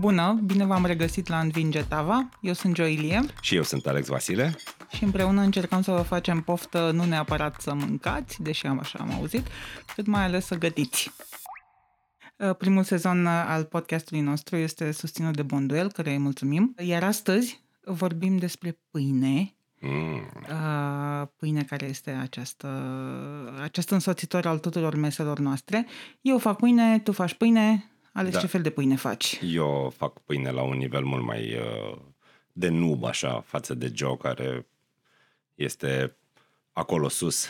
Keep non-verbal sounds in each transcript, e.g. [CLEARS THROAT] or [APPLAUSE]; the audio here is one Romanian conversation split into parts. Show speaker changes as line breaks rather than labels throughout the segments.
Bună, bine v-am regăsit la Învinge Tava. Eu sunt Joilie.
Și eu sunt Alex Vasile.
Și împreună încercăm să vă facem poftă nu neapărat să mâncați, deși am așa am auzit, cât mai ales să gătiți. Uh, primul sezon al podcastului nostru este susținut de Bonduel, care îi mulțumim. Iar astăzi vorbim despre pâine, Mm. Uh, pâine care este această, acest însoțitor al tuturor meselor noastre. Eu fac pâine, tu faci pâine, Ales, da. ce fel de pâine faci?
Eu fac pâine la un nivel mult mai uh, de nub, așa, față de Joe, care este acolo sus.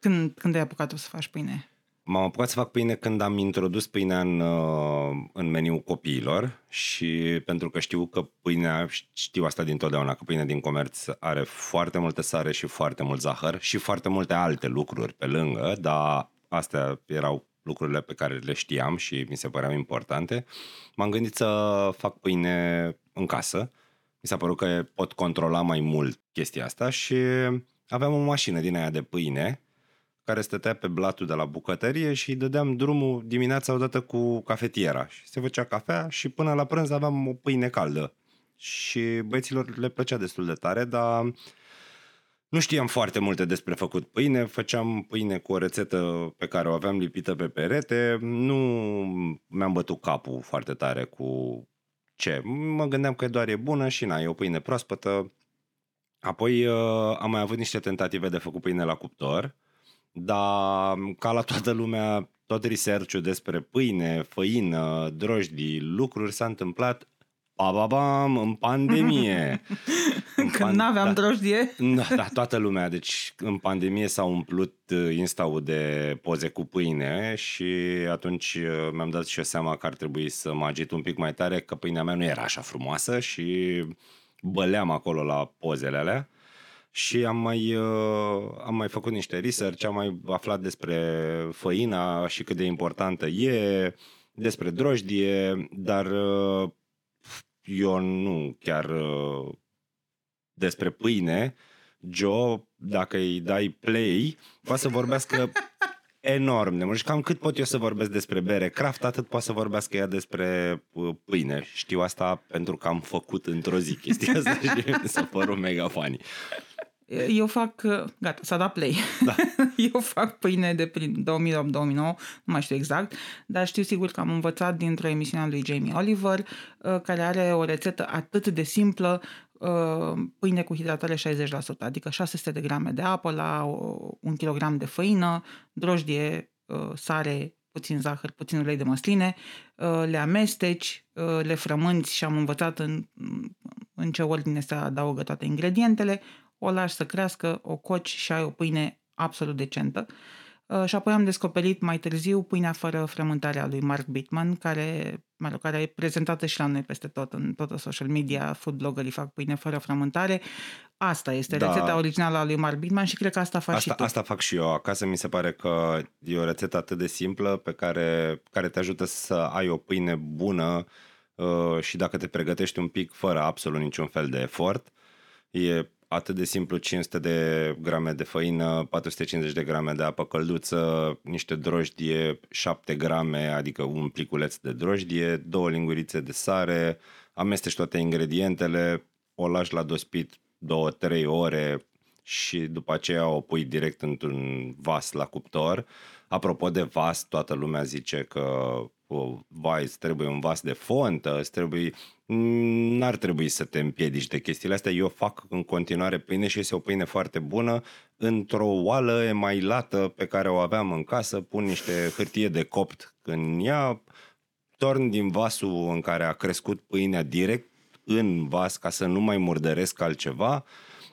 Când, când ai apucat să faci pâine?
M-am apucat să fac pâine când am introdus pâinea în, uh, în meniul copiilor și pentru că știu că pâinea, știu asta dintotdeauna, că pâinea din comerț are foarte multe sare și foarte mult zahăr și foarte multe alte lucruri pe lângă, dar astea erau lucrurile pe care le știam și mi se păreau importante, m-am gândit să fac pâine în casă. Mi s-a părut că pot controla mai mult chestia asta și aveam o mașină din aia de pâine care stătea pe blatul de la bucătărie și dădeam drumul dimineața odată cu cafetiera. Și se făcea cafea și până la prânz aveam o pâine caldă. Și băieților le plăcea destul de tare, dar nu știam foarte multe despre făcut pâine, făceam pâine cu o rețetă pe care o aveam lipită pe perete, nu mi-am bătut capul foarte tare cu ce. Mă gândeam că doar e bună și na, e o pâine proaspătă. Apoi uh, am mai avut niște tentative de făcut pâine la cuptor, dar ca la toată lumea, tot research despre pâine, făină, drojdii, lucruri s-a întâmplat Bababam, în [LAUGHS] pandemie.
În Când pan... n-aveam da, drojdie.
Da, da, toată lumea. Deci în pandemie s-a umplut uh, insta de poze cu pâine și atunci uh, mi-am dat și eu seama că ar trebui să mă agit un pic mai tare, că pâinea mea nu era așa frumoasă și băleam acolo la pozele alea. Și am mai, uh, am mai făcut niște research, am mai aflat despre făina și cât de importantă e, despre drojdie, dar eu nu chiar uh, despre pâine, Joe, dacă îi dai play, poate să vorbească enorm de mult. Și cam cât pot eu să vorbesc despre bere craft, atât poate să vorbească ea despre uh, pâine. Știu asta pentru că am făcut într-o zi chestia asta și [LAUGHS] mi s-a părut mega funny.
Eu fac, gata, s-a dat play. Da. [LAUGHS] Eu fac pâine de prin 2008-2009, nu mai știu exact, dar știu sigur că am învățat dintr-o emisiune a lui Jamie Oliver, uh, care are o rețetă atât de simplă, uh, pâine cu hidratare 60%, adică 600 de grame de apă la un kilogram de făină, drojdie, uh, sare, puțin zahăr, puțin ulei de măsline, le amesteci, le frămânți și am învățat în, în ce ordine se adaugă toate ingredientele, o lași să crească, o coci și ai o pâine absolut decentă. Uh, și apoi am descoperit mai târziu pâinea fără frământare a lui Mark Bittman, care, mă rog, care e prezentată și la noi peste tot, în toată social media, food bloggerii fac pâine fără frământare. Asta este da. rețeta originală a lui Mark Bittman și cred că asta faci
asta,
și tu.
Asta fac și eu acasă, mi se pare că e o rețetă atât de simplă pe care, care te ajută să ai o pâine bună uh, și dacă te pregătești un pic fără absolut niciun fel de efort, e atât de simplu 500 de grame de făină, 450 de grame de apă călduță, niște drojdie, 7 grame, adică un pliculeț de drojdie, două lingurițe de sare, amesteci toate ingredientele, o lași la dospit 2-3 ore și după aceea o pui direct într-un vas la cuptor. Apropo de vas, toată lumea zice că vai, îți trebuie un vas de fontă, îți trebuie... N-ar trebui să te împiedici de chestiile astea. Eu fac în continuare pâine și este o pâine foarte bună într-o oală emailată pe care o aveam în casă, pun niște hârtie de copt în ea, torn din vasul în care a crescut pâinea direct în vas ca să nu mai murdăresc altceva,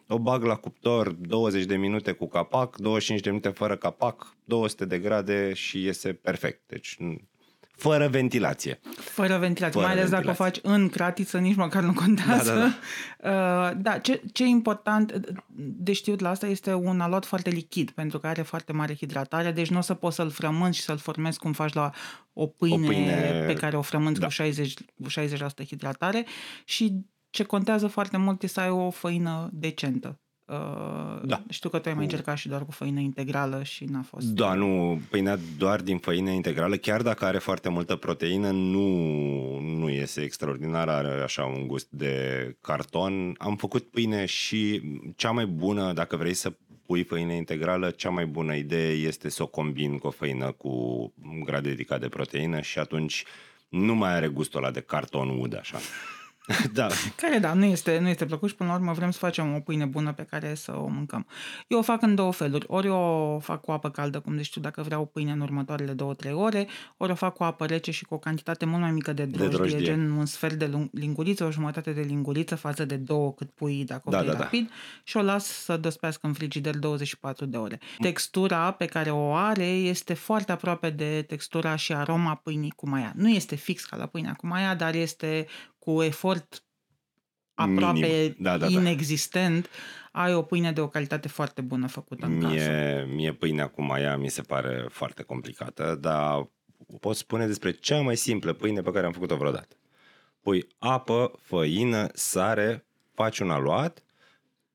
o bag la cuptor 20 de minute cu capac, 25 de minute fără capac, 200 de grade și iese perfect. Deci fără ventilație.
Fără ventilație, fără mai ales ventilație. dacă o faci în cratiță, nici măcar nu contează. Da, da, da. Uh, da ce, ce e important de știut la asta este un alot foarte lichid, pentru că are foarte mare hidratare, deci nu o să poți să-l frămânți și să-l formezi cum faci la o pâine, o pâine... pe care o frămânți da. cu 60, cu 60% hidratare și ce contează foarte mult este să ai o făină decentă. Uh, da. Știu că tu ai mai încercat și doar cu făină integrală și n-a fost.
Da, nu, pâinea doar din făină integrală, chiar dacă are foarte multă proteină, nu, nu iese extraordinar, are așa un gust de carton. Am făcut pâine și cea mai bună, dacă vrei să pui făină integrală, cea mai bună idee este să o combin cu o făină cu un grad ridicat de proteină și atunci nu mai are gustul ăla de carton ud, așa. [LAUGHS]
da. Care, da, nu este, nu este plăcut și până la urmă vrem să facem o pâine bună pe care să o mâncăm. Eu o fac în două feluri. Ori o fac cu apă caldă, cum zici tu, dacă vreau pâine în următoarele două, trei ore, ori o fac cu apă rece și cu o cantitate mult mai mică de drojdie, de drojdie. gen un sfert de linguriță, o jumătate de linguriță față de două cât pui dacă o da, da, da, rapid da. și o las să dospească în frigider 24 de ore. Textura pe care o are este foarte aproape de textura și aroma pâinii cu maia. Nu este fix ca la pâinea cu maia, dar este cu efort aproape da, da, da. inexistent, ai o pâine de o calitate foarte bună făcută în
mie,
casă.
Mie pâinea cu maia mi se pare foarte complicată, dar pot spune despre cea mai simplă pâine pe care am făcut-o vreodată. Pui apă, făină, sare, faci un aluat,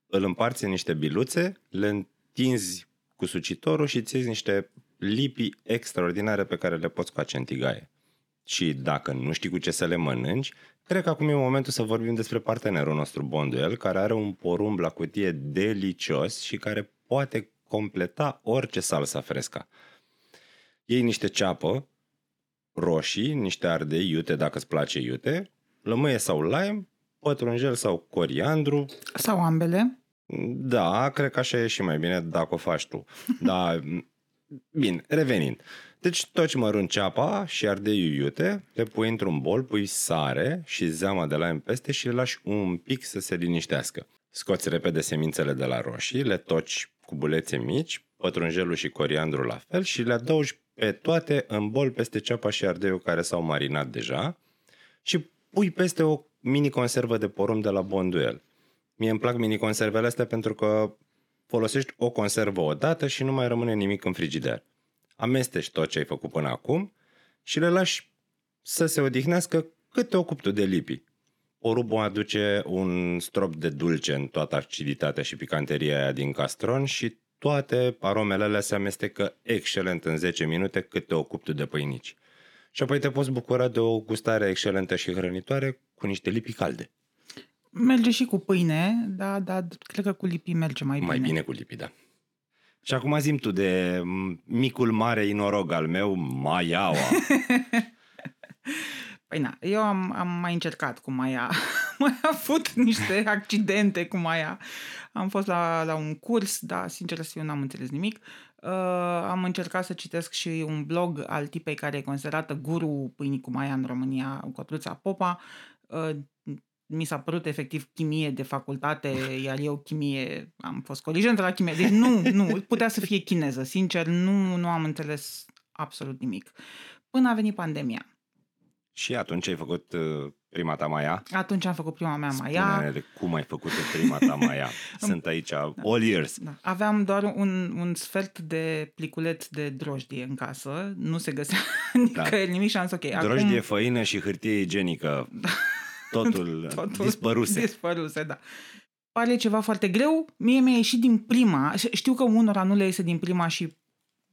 îl împarți în niște biluțe, le întinzi cu sucitorul și îți niște lipi extraordinare pe care le poți face în tigaie. Și dacă nu știi cu ce să le mănânci, Cred că acum e momentul să vorbim despre partenerul nostru Bonduel, care are un porumb la cutie delicios și care poate completa orice salsa fresca. Iei niște ceapă, roșii, niște ardei iute dacă îți place iute, lămâie sau lime, pătrunjel sau coriandru.
Sau ambele.
Da, cred că așa e și mai bine dacă o faci tu. Da, bine, revenind. Deci toci mărunt ceapa și ardeiul iute, le pui într-un bol, pui sare și zeama de lime peste și le lași un pic să se liniștească. Scoți repede semințele de la roșii, le toci cu bulețe mici, pătrunjelul și coriandrul la fel și le adaugi pe toate în bol peste ceapa și ardeiul care s-au marinat deja și pui peste o mini conservă de porumb de la Bonduel. Mie îmi plac mini conservele astea pentru că folosești o conservă o dată și nu mai rămâne nimic în frigider amesteci tot ce ai făcut până acum și le lași să se odihnească cât te ocupi tu de lipi. Porumbul aduce un strop de dulce în toată aciditatea și picanteria aia din castron și toate aromele alea se amestecă excelent în 10 minute cât te ocupi tu de pâinici. Și apoi te poți bucura de o gustare excelentă și hrănitoare cu niște lipi calde.
Merge și cu pâine, da, dar cred că cu lipi merge mai bine.
Mai bine cu lipi, da. Și acum zim tu de micul mare inorog al meu, Maiaua. [LAUGHS]
Păi na, eu am, am mai încercat cu Maia. [LAUGHS] mai avut niște accidente cu Maia. Am fost la, la un curs, dar sincer să eu n-am înțeles nimic. Uh, am încercat să citesc și un blog al tipei care e considerată guru pâinii cu Maia în România, Cotruța Popa. Uh, mi s-a părut efectiv chimie de facultate, iar eu chimie, am fost coligentă la chimie. Deci nu, nu, putea să fie chineză. Sincer, nu, nu am înțeles absolut nimic. Până a venit pandemia.
Și atunci ai făcut uh, prima ta Maia?
Atunci am făcut prima mea Maia.
Spune cum ai făcut prima ta Maia. [LAUGHS] Sunt aici da. all years. Da.
Aveam doar un, un sfert de pliculet de drojdie în casă. Nu se găsea [LAUGHS] da. nimic și am zis ok.
Drojdie, acum... făină și hârtie igienică. Da. Totul, [LAUGHS] Totul dispăruse.
Dispăruse, da. Pare ceva foarte greu. Mie mi-a ieșit din prima. Știu că unora nu le iese din prima și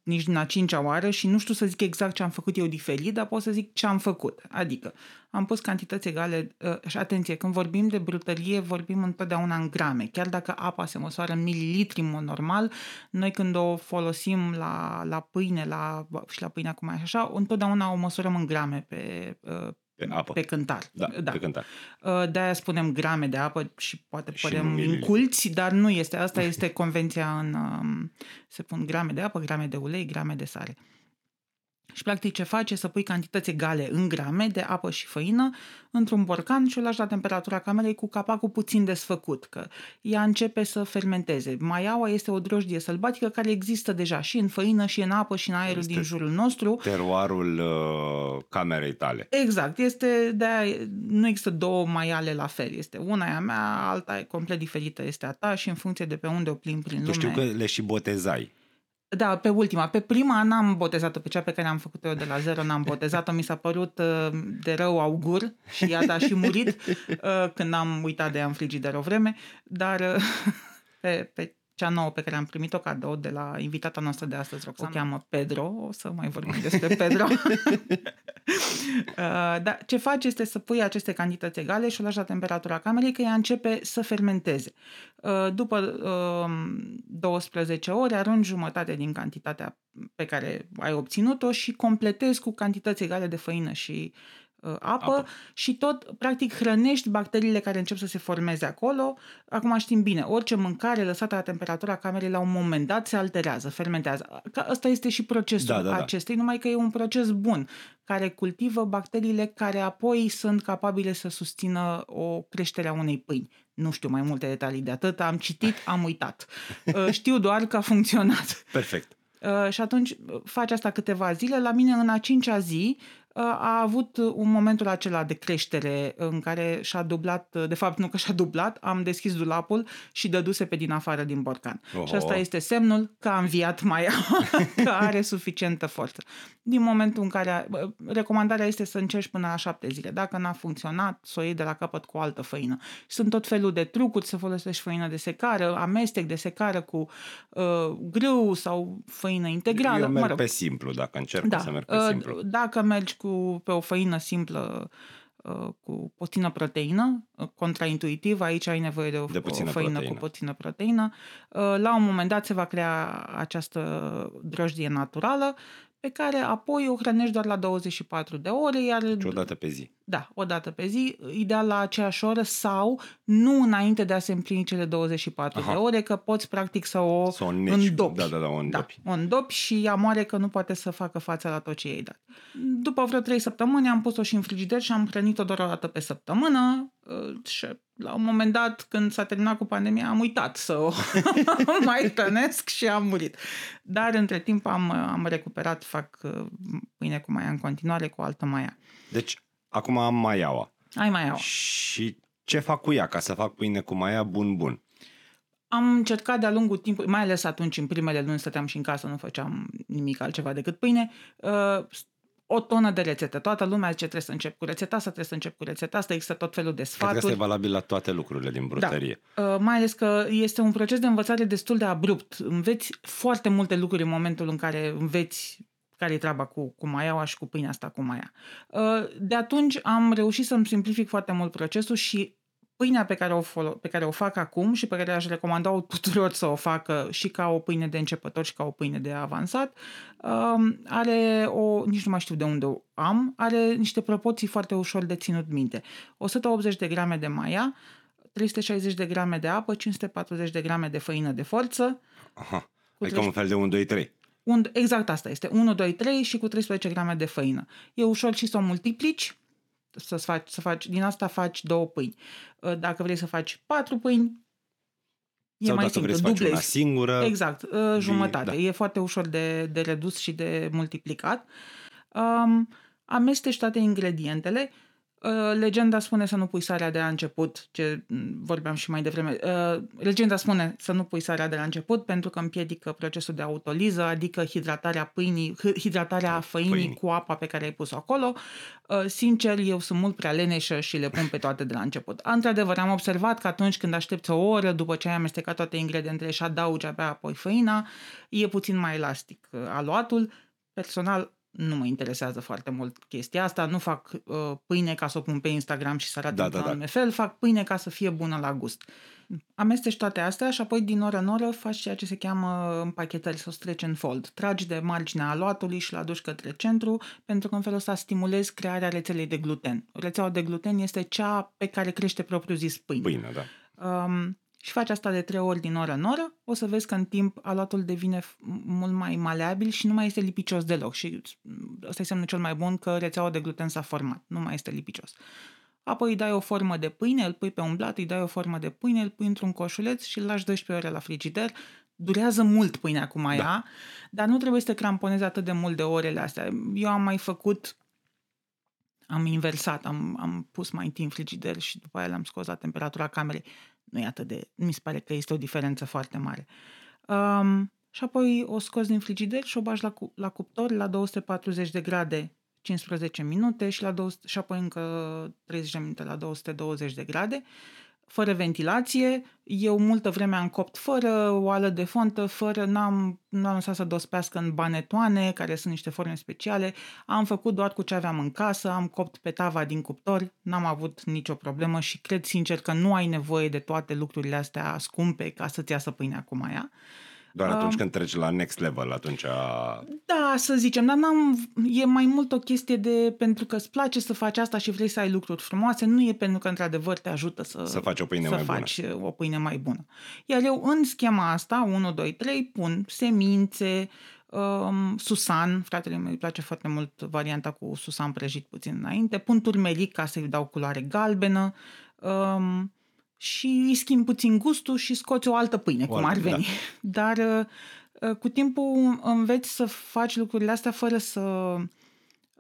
nici din a cincea oară și nu știu să zic exact ce am făcut eu diferit, dar pot să zic ce am făcut. Adică am pus cantități egale uh, și atenție, când vorbim de brutărie, vorbim întotdeauna în grame. Chiar dacă apa se măsoară în mililitri în mod normal, noi când o folosim la, la pâine la, și la pâine acum așa, întotdeauna o măsurăm în grame pe, uh,
pe apă.
Pe cântar.
Da, da. pe cântar.
Uh, de-aia spunem grame de apă și poate și părem inculți, dar nu este. Asta este convenția în... Um, se pun grame de apă, grame de ulei, grame de sare. Și practic ce face să pui cantități egale în grame de apă și făină într-un borcan și o lași la temperatura camerei cu capacul puțin desfăcut, că ea începe să fermenteze. Maiaua este o drojdie sălbatică care există deja și în făină, și în apă, și în aerul este din jurul nostru.
Teroarul uh, camerei tale.
Exact. Este de nu există două maiale la fel. Este una e a mea, alta e complet diferită este a ta și în funcție de pe unde o plimbi prin
tu
lume.
știu că le și botezai.
Da, pe ultima. Pe prima n-am botezat-o, pe cea pe care am făcut-o eu de la zero n-am botezat-o. Mi s-a părut uh, de rău augur și ea a și murit uh, când am uitat de ea în frigider o vreme, dar uh, [LAUGHS] pe, pe cea nouă pe care am primit-o cadou de la invitata noastră de astăzi, Roxana. O cheamă Pedro, o să mai vorbim despre Pedro. [LAUGHS] Uh, da, ce faci este să pui aceste cantități egale și o lași la temperatura camerei, că ea începe să fermenteze. Uh, după 12 uh, ore arunci jumătate din cantitatea pe care ai obținut-o și completezi cu cantități egale de făină și Uh, apă, apă și tot, practic, hrănești bacteriile care încep să se formeze acolo. Acum știm bine, orice mâncare lăsată la temperatura camerei la un moment dat se alterează, fermentează. Că ăsta este și procesul da, da, da. acestei, numai că e un proces bun care cultivă bacteriile care apoi sunt capabile să susțină o creștere a unei pâini. Nu știu mai multe detalii de atât, am citit, am uitat. [LAUGHS] Uh, știu doar că a funcționat.
Perfect.
Uh, și atunci faci asta câteva zile. La mine, în a cincea zi, a avut un momentul acela de creștere în care și-a dublat, de fapt nu că și-a dublat, am deschis dulapul și dăduse pe din afară din borcan. Oho. Și asta este semnul că a înviat Maia, [LAUGHS] că are suficientă forță. Din momentul în care, recomandarea este să încerci până la șapte zile. Dacă n-a funcționat, să o iei de la capăt cu o altă făină. Sunt tot felul de trucuri, să folosești făină de secară, amestec de secară cu uh, grâu sau făină integrală. Eu
merg mă rog. pe simplu, dacă încerc da. să merg pe uh, simplu.
Dacă mergi cu cu, pe o făină simplă uh, cu puțină proteină, uh, contraintuitiv, aici ai nevoie de o, de o făină proteină. cu puțină proteină. Uh, la un moment dat se va crea această drojdie naturală pe care apoi o hrănești doar la 24 de ore. Iar,
deci o dată pe zi.
Da, o dată pe zi, ideal la aceeași oră sau nu înainte de a se împlini cele 24 Aha. de ore, că poți practic să o, să o îndopi.
Da, da, da, o îndopi.
Da, o îndopi și ea moare că nu poate să facă față la tot ce ei dat. După vreo 3 săptămâni am pus-o și în frigider și am hrănit-o doar o dată pe săptămână uh, și la un moment dat, când s-a terminat cu pandemia, am uitat să o [LAUGHS] mai hrănesc și am murit. Dar între timp am, am recuperat, fac uh, pâine cu maia în continuare, cu altă maia.
Deci Acum am maiaua.
Ai maiaua.
Și ce fac cu ea ca să fac pâine cu maia bun bun?
Am încercat de-a lungul timpului, mai ales atunci, în primele luni, stăteam și în casă, nu făceam nimic altceva decât pâine, uh, o tonă de rețete. Toată lumea zice trebuie să încep cu rețeta asta, trebuie să încep cu rețeta asta, există tot felul de sfaturi.
Cred că este valabil la toate lucrurile din brutărie.
Da. Uh, mai ales că este un proces de învățare destul de abrupt. Înveți foarte multe lucruri în momentul în care înveți care e treaba cu, cu maiaua și cu pâinea asta cu maia. Uh, de atunci am reușit să-mi simplific foarte mult procesul și pâinea pe care, o folo- pe care o fac acum și pe care aș recomanda tuturor să o facă și ca o pâine de începător și ca o pâine de avansat, um, are o, nici nu mai știu de unde o am, are niște proporții foarte ușor de ținut minte. 180 de grame de maia, 360 de grame de apă, 540 de grame de făină de forță.
Aha, adică un fel de 1, 2, 3.
Un, exact asta este. 1, 2, 3 și cu 13 grame de făină. E ușor și să o multiplici, să faci, să faci, din asta faci două pâini. Uh, dacă vrei să faci patru pâini,
e Sau mai dacă simplu, vrei să faci una singură.
Exact, uh, jumătate. Da. E foarte ușor de, de redus și de multiplicat. Um, amesteci toate ingredientele Uh, legenda spune să nu pui sarea de la început, ce vorbeam și mai devreme. Uh, legenda spune să nu pui sarea de la început pentru că împiedică procesul de autoliză, adică hidratarea pâinii, hidratarea da, făinii pâinii. cu apa pe care ai pus-o acolo. Uh, sincer, eu sunt mult prea leneșă și le pun pe toate de la început. Într-adevăr, am observat că atunci când aștepți o oră după ce ai amestecat toate ingredientele și adaugi abia apoi făina, e puțin mai elastic aluatul. Personal, nu mă interesează foarte mult chestia asta, nu fac uh, pâine ca să o pun pe Instagram și să arate da, da, da. fel, fac pâine ca să fie bună la gust. Amesteci toate astea și apoi din oră în oră faci ceea ce se cheamă împachetări sau stretch and fold. Tragi de marginea aluatului și l aduci către centru pentru că în felul ăsta stimulezi crearea rețelei de gluten. Rețeaua de gluten este cea pe care crește propriu zis pâine.
Pâine, da.
Um, și faci asta de trei ori din oră în oră, o să vezi că în timp aluatul devine mult mai maleabil și nu mai este lipicios deloc. Și ăsta e semnul cel mai bun că rețeaua de gluten s-a format, nu mai este lipicios. Apoi îi dai o formă de pâine, îl pui pe un blat, îi dai o formă de pâine, îl pui într-un coșuleț și îl lași 12 ore la frigider. Durează mult pâinea cu maia, da. dar nu trebuie să te cramponezi atât de mult de orele astea. Eu am mai făcut am inversat, am, am pus mai întâi în frigider și după aia l-am scos la temperatura camerei nu e atât de... Mi se pare că este o diferență foarte mare. Um, și apoi o scoți din frigider și o bagi la, cu, la cuptor la 240 de grade 15 minute și, la 200, și apoi încă 30 de minute la 220 de grade. Fără ventilație. Eu multă vreme am copt fără oală de fontă, fără, n-am, n-am lăsat să dospească în banetoane, care sunt niște forme speciale. Am făcut doar cu ce aveam în casă, am copt pe tava din cuptor, n-am avut nicio problemă și cred sincer că nu ai nevoie de toate lucrurile astea scumpe ca să-ți iasă pâinea cu maia.
Doar atunci um, când treci la next level, atunci...
Da, să zicem, dar n-am, e mai mult o chestie de pentru că îți place să faci asta și vrei să ai lucruri frumoase, nu e pentru că într-adevăr te ajută să,
să faci o pâine
să
mai
faci
bună.
o pâine mai bună. Iar eu în schema asta, 1, 2, 3, pun semințe, um, susan, fratele meu îi place foarte mult varianta cu susan prăjit puțin înainte, pun turmeric ca să-i dau culoare galbenă, um, și îi schimbi puțin gustul și scoți o altă pâine, o cum altă, ar veni. Da. [LAUGHS] Dar uh, uh, cu timpul înveți să faci lucrurile astea fără să...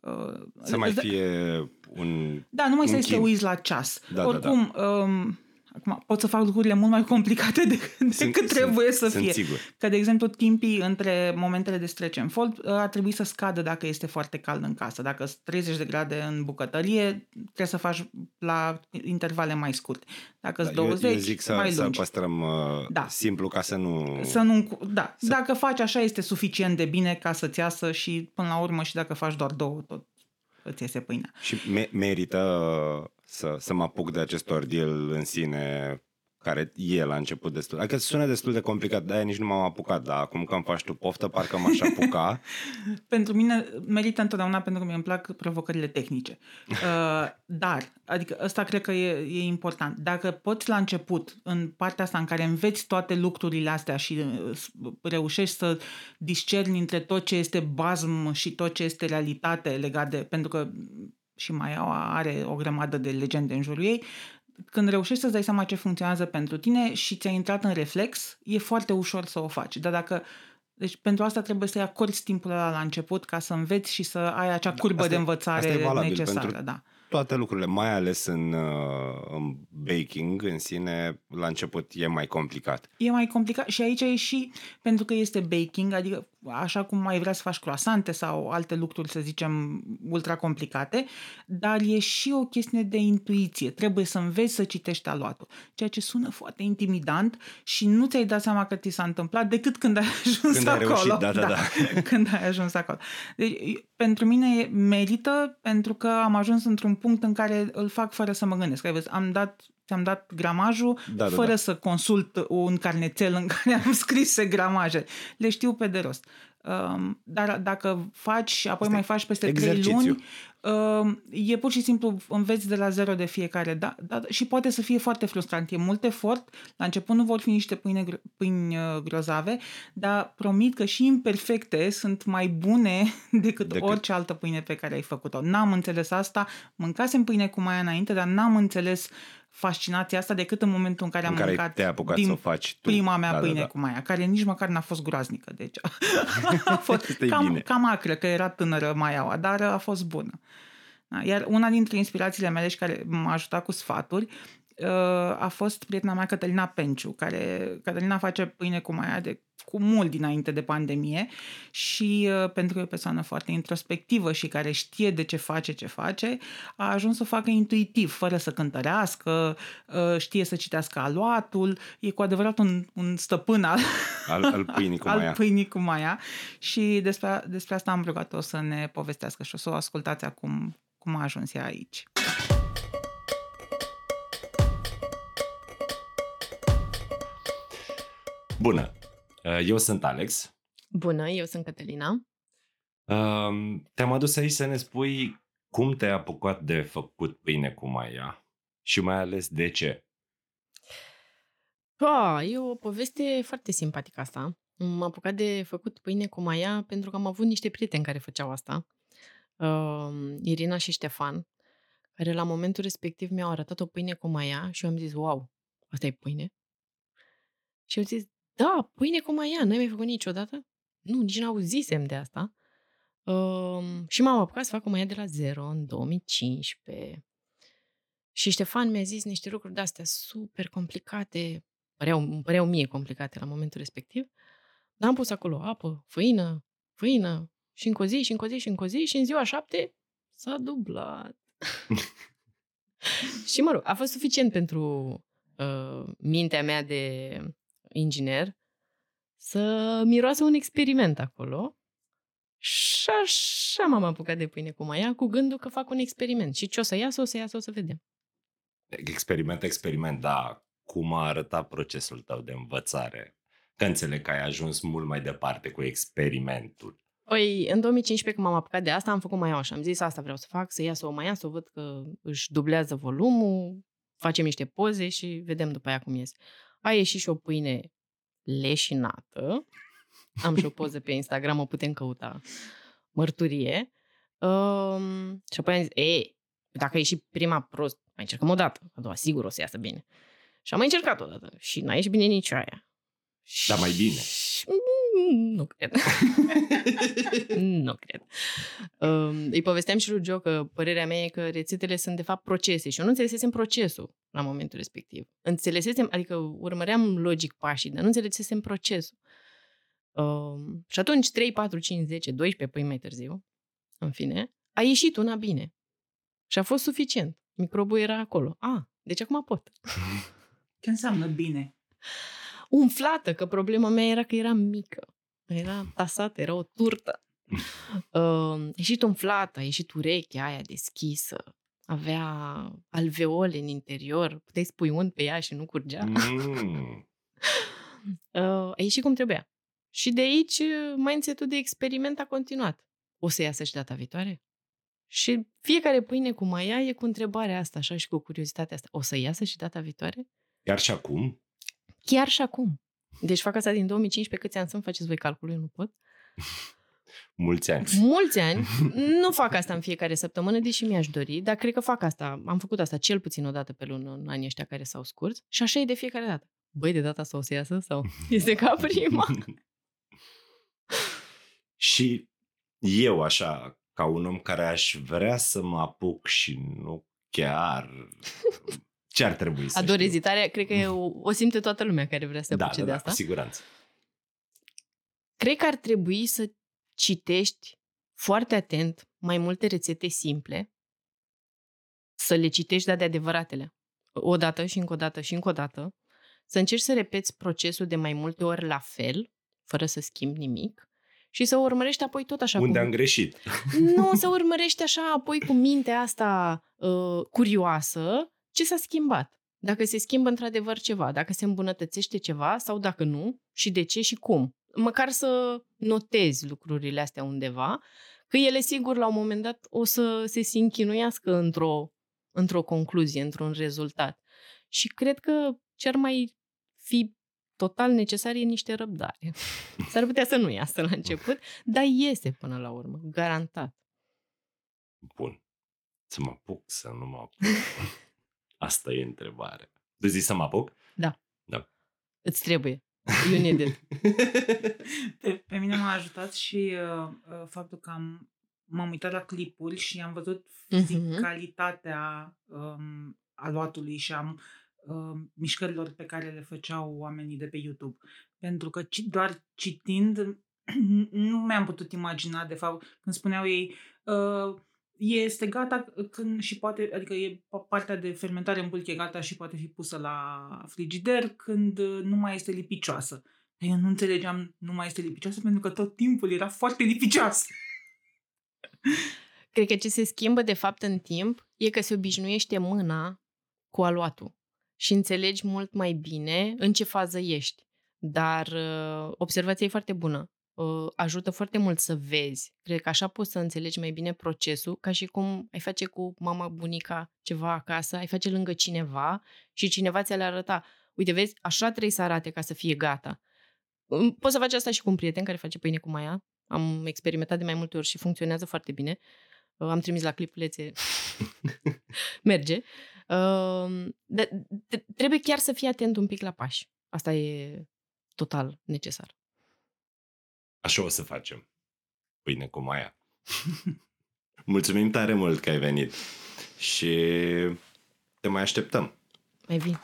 Uh, să mai fie un
Da, nu mai să te uiți la ceas. Da, Oricum, da, da. Um, Acum, pot să fac lucrurile mult mai [LAUGHS] complicate decât, sunt, decât trebuie
sunt,
să fie.
Sunt sigur.
Că, de exemplu, timpii între momentele de stretch and fold uh, ar trebui să scadă dacă este foarte cald în casă. Dacă sunt 30 de grade în bucătărie, trebuie să faci la intervale mai scurte. Dacă sunt da, 20, eu, eu zic
să,
mai
lungi. să păstrăm uh, da. simplu ca să nu...
Să nu da. Să... Dacă faci așa, este suficient de bine ca să-ți iasă și, până la urmă, și dacă faci doar două, tot îți iese pâinea.
Și me- merită să, să mă apuc de acest ordeal în sine care e la început destul. Adică sună destul de complicat, de-aia nici nu m-am apucat, dar acum că îmi faci tu poftă, parcă m-aș apuca. [LAUGHS]
pentru mine merită întotdeauna pentru că mi îmi plac provocările tehnice. [LAUGHS] Uh, dar, adică ăsta cred că e, e important. Dacă poți la început, în partea asta în care înveți toate lucrurile astea și uh, reușești să discerni între tot ce este bazm și tot ce este realitate legat de... Pentru că și mai are o grămadă de legende în jurul ei, când reușești să-ți dai seama ce funcționează pentru tine și ți-a intrat în reflex, e foarte ușor să o faci. Dar dacă deci pentru asta trebuie să-i acorzi timpul ăla la început ca să înveți și să ai acea da, curbă asta de învățare asta e valabil necesară. Pentru da.
Toate lucrurile, mai ales în, uh, în baking în sine, la început e mai complicat.
E mai complicat și aici e și pentru că este baking, adică așa cum mai vrea să faci croasante sau alte lucruri, să zicem, ultra complicate, dar e și o chestie de intuiție. Trebuie să înveți să citești aluatul, ceea ce sună foarte intimidant și nu ți-ai dat seama că ți s-a întâmplat decât când ai ajuns
când
acolo. Ai
reușit, da, da, da.
da. [LAUGHS] când ai ajuns acolo. Deci, pentru mine merită pentru că am ajuns într-un punct în care îl fac fără să mă gândesc. Am dat ți-am dat gramajul da, da, fără da. să consult un carnețel în [LAUGHS] care am scris gramaje. Le știu pe de rost. Um, dar dacă faci și apoi Asta mai faci peste trei luni, um, e pur și simplu înveți de la zero de fiecare da, da, și poate să fie foarte frustrant. E mult efort. La început nu vor fi niște pâine, pâini uh, grozave, dar promit că și imperfecte sunt mai bune [LAUGHS] decât, decât orice altă pâine pe care ai făcut-o. N-am înțeles asta. Mâncasem pâine cu mai înainte, dar n-am înțeles fascinația asta decât în momentul în care
în
am
care
mâncat
te-ai apucat din să o faci tu.
prima mea da, pâine da, da. cu maia, care nici măcar n-a fost groaznică. Deci [LAUGHS] a fost cam, bine. cam acră, că era tânără maiaua, dar a fost bună. Da? Iar una dintre inspirațiile mele și care m-a ajutat cu sfaturi uh, a fost prietena mea Cătălina Penciu, care Cătălina face pâine cu maia de cu mult dinainte de pandemie și uh, pentru că e o persoană foarte introspectivă și care știe de ce face ce face, a ajuns să o facă intuitiv, fără să cântărească, uh, știe să citească aluatul, e cu adevărat un, un stăpân al, [LAUGHS]
al, al pâinii cu
maia. Al pâinii cu maia și despre, despre asta am rugat-o să ne povestească și o să o ascultați acum cum a ajuns ea aici.
Bună! Uh, eu sunt Alex.
Bună, eu sunt Cătălina.
Um, te-am adus aici să ne spui cum te-ai apucat de făcut pâine cu Maia și mai ales de ce.
Oh, e o poveste foarte simpatică asta. M-am apucat de făcut pâine cu Maia pentru că am avut niște prieteni care făceau asta. Uh, Irina și Ștefan, care la momentul respectiv mi-au arătat o pâine cu Maia și eu am zis, wow, asta e pâine? Și eu zis, da, pâine cu maia, n-ai mai făcut niciodată? Nu, nici n-auzisem de asta. Uh, și m-am apucat să fac o maia de la zero în 2015. Și Ștefan mi-a zis niște lucruri de-astea super complicate, păreau, îmi păreau mie complicate la momentul respectiv, dar am pus acolo apă, făină, făină, și încă o zi, și încă o zi, și încă o zi, și în ziua șapte s-a dublat. [LAUGHS] și mă rog, a fost suficient pentru uh, mintea mea de inginer să miroasă un experiment acolo. Și așa m-am apucat de pâine cu maia, cu gândul că fac un experiment. Și ce o să iasă, o să iasă, o să vedem.
Experiment, experiment, da. Cum a arătat procesul tău de învățare? Că înțeleg că ai ajuns mult mai departe cu experimentul.
Păi, în 2015, când m-am apucat de asta, am făcut maiaua și am zis asta vreau să fac, să iasă o maia, să o văd că își dublează volumul, facem niște poze și vedem după aia cum iese. A ieșit și o pâine leșinată. Am și o poză pe Instagram, o putem căuta. Mărturie. Um, și apoi am zis, e, dacă a ieșit prima prost, mai încercăm o dată. A doua, sigur o să iasă bine. Și am mai încercat o dată și n-a ieșit bine nici aia.
Dar mai bine.
Nu cred. [LAUGHS] nu cred. Um, îi povesteam și lui Joe că părerea mea e că rețetele sunt de fapt procese și eu nu înțelesesem procesul la momentul respectiv. Înțelesesem, adică urmăream logic pașii, dar nu înțelesesem procesul. Um, și atunci 3, 4, 5, 10, 12 păi mai târziu, în fine, a ieșit una bine. Și a fost suficient. Microbul era acolo. A, ah, deci acum pot.
Ce înseamnă bine?
umflată, că problema mea era că era mică. Era tasată, era o turtă. Uh, ieșit umflată, a ieșit urechea aia deschisă, avea alveole în interior, puteai spui un pe ea și nu curgea. Mm. [LAUGHS] uh, a ieșit cum trebuia. Și de aici mindset-ul de experiment a continuat. O să iasă și data viitoare? Și fiecare pâine cu maia e cu întrebarea asta, așa și cu curiozitatea asta. O să iasă și data viitoare?
Iar și acum?
Chiar și acum. Deci fac asta din 2015, câți ani sunt? Faceți voi calculul, eu nu pot.
Mulți ani.
Mulți ani. [LAUGHS] Nu fac asta în fiecare săptămână, deși mi-aș dori, dar cred că fac asta. Am făcut asta cel puțin o dată pe lună în anii ăștia care s-au scurs și așa e de fiecare dată. Băi, de data sau o să iasă sau [LAUGHS] este ca prima. [LAUGHS]
și eu așa, ca un om care aș vrea să mă apuc și nu chiar ce ar trebui să
Ador ezitarea, cred că e o, o simte toată lumea care vrea să
da,
apuce
da,
de
da,
asta.
cu siguranță.
Cred că ar trebui să citești foarte atent mai multe rețete simple, să le citești de adevăratele. O dată și încă o dată și încă o dată, să încerci să repeți procesul de mai multe ori la fel, fără să schimbi nimic, și să urmărești apoi tot așa.
Unde
cu...
am greșit.
Nu, să urmărești așa apoi cu mintea asta uh, curioasă ce s-a schimbat. Dacă se schimbă într-adevăr ceva, dacă se îmbunătățește ceva sau dacă nu și de ce și cum. Măcar să notezi lucrurile astea undeva, că ele sigur la un moment dat o să se sinchinuiască într-o, într-o concluzie, într-un rezultat. Și cred că ce ar mai fi total necesar e niște răbdare. [LAUGHS] S-ar putea să nu iasă la început, dar iese până la urmă, garantat.
Bun. Să mă apuc, să nu mă apuc. [LAUGHS] Asta e întrebarea. Tu zici să mă apuc?
Da.
Da.
Îți trebuie. [LAUGHS] You need it.
pe, pe mine m-a ajutat și uh, uh, faptul că am, m-am uitat la clipuri și am văzut mhm. fizicalitatea um, aluatului și am uh, mișcărilor pe care le făceau oamenii de pe YouTube. Pentru că ci, doar citind [CLEARS THROAT] nu mi-am putut imagina, de fapt, când spuneau ei uh, este gata când și poate, adică e partea de fermentare în bulk e gata și poate fi pusă la frigider când uh, nu mai este lipicioasă. Dar eu nu înțelegeam nu mai este lipicioasă pentru că tot timpul era foarte lipicioasă.
Cred că ce se schimbă de fapt în timp e că se obișnuiește mâna cu aluatul și înțelegi mult mai bine în ce fază ești. Dar uh, observația e foarte bună uh, ajută foarte mult să vezi. Cred că așa poți să înțelegi mai bine procesul, ca și cum ai face cu mama, bunica ceva acasă, ai face lângă cineva și cineva ți-l arăta. Uite, vezi, așa trebuie să arate ca să fie gata. Poți să faci asta și cu un prieten care face pâine cu maia. Am experimentat de mai multe ori și funcționează foarte bine. Uh, am trimis la clipulețe. [LAUGHS] Merge. Uh, dar trebuie chiar să fii atent un pic la pași. Asta e total necesar.
Așa o să facem. Pâine cu Maia. [LAUGHS] Mulțumim tare mult că ai venit și te mai așteptăm.
Mai vin.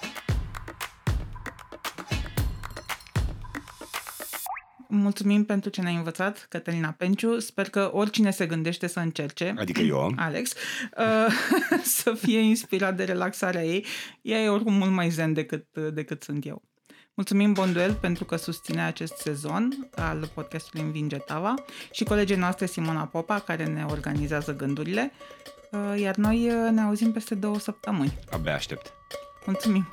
Mulțumim pentru ce ne-ai învățat, Cătălina Penciu. Sper că oricine se gândește să încerce,
Adică eu.
Alex, uh, [LAUGHS] să fie inspirat de relaxarea ei. Ea e oricum mult mai zen decât, decât sunt eu. Mulțumim Bonduel pentru că susține acest sezon al podcastului Învinge Tava și colegii noastre Simona Popa care ne organizează gândurile, uh, iar noi uh, ne auzim peste două săptămâni.
Abia aștept.
Mulțumim!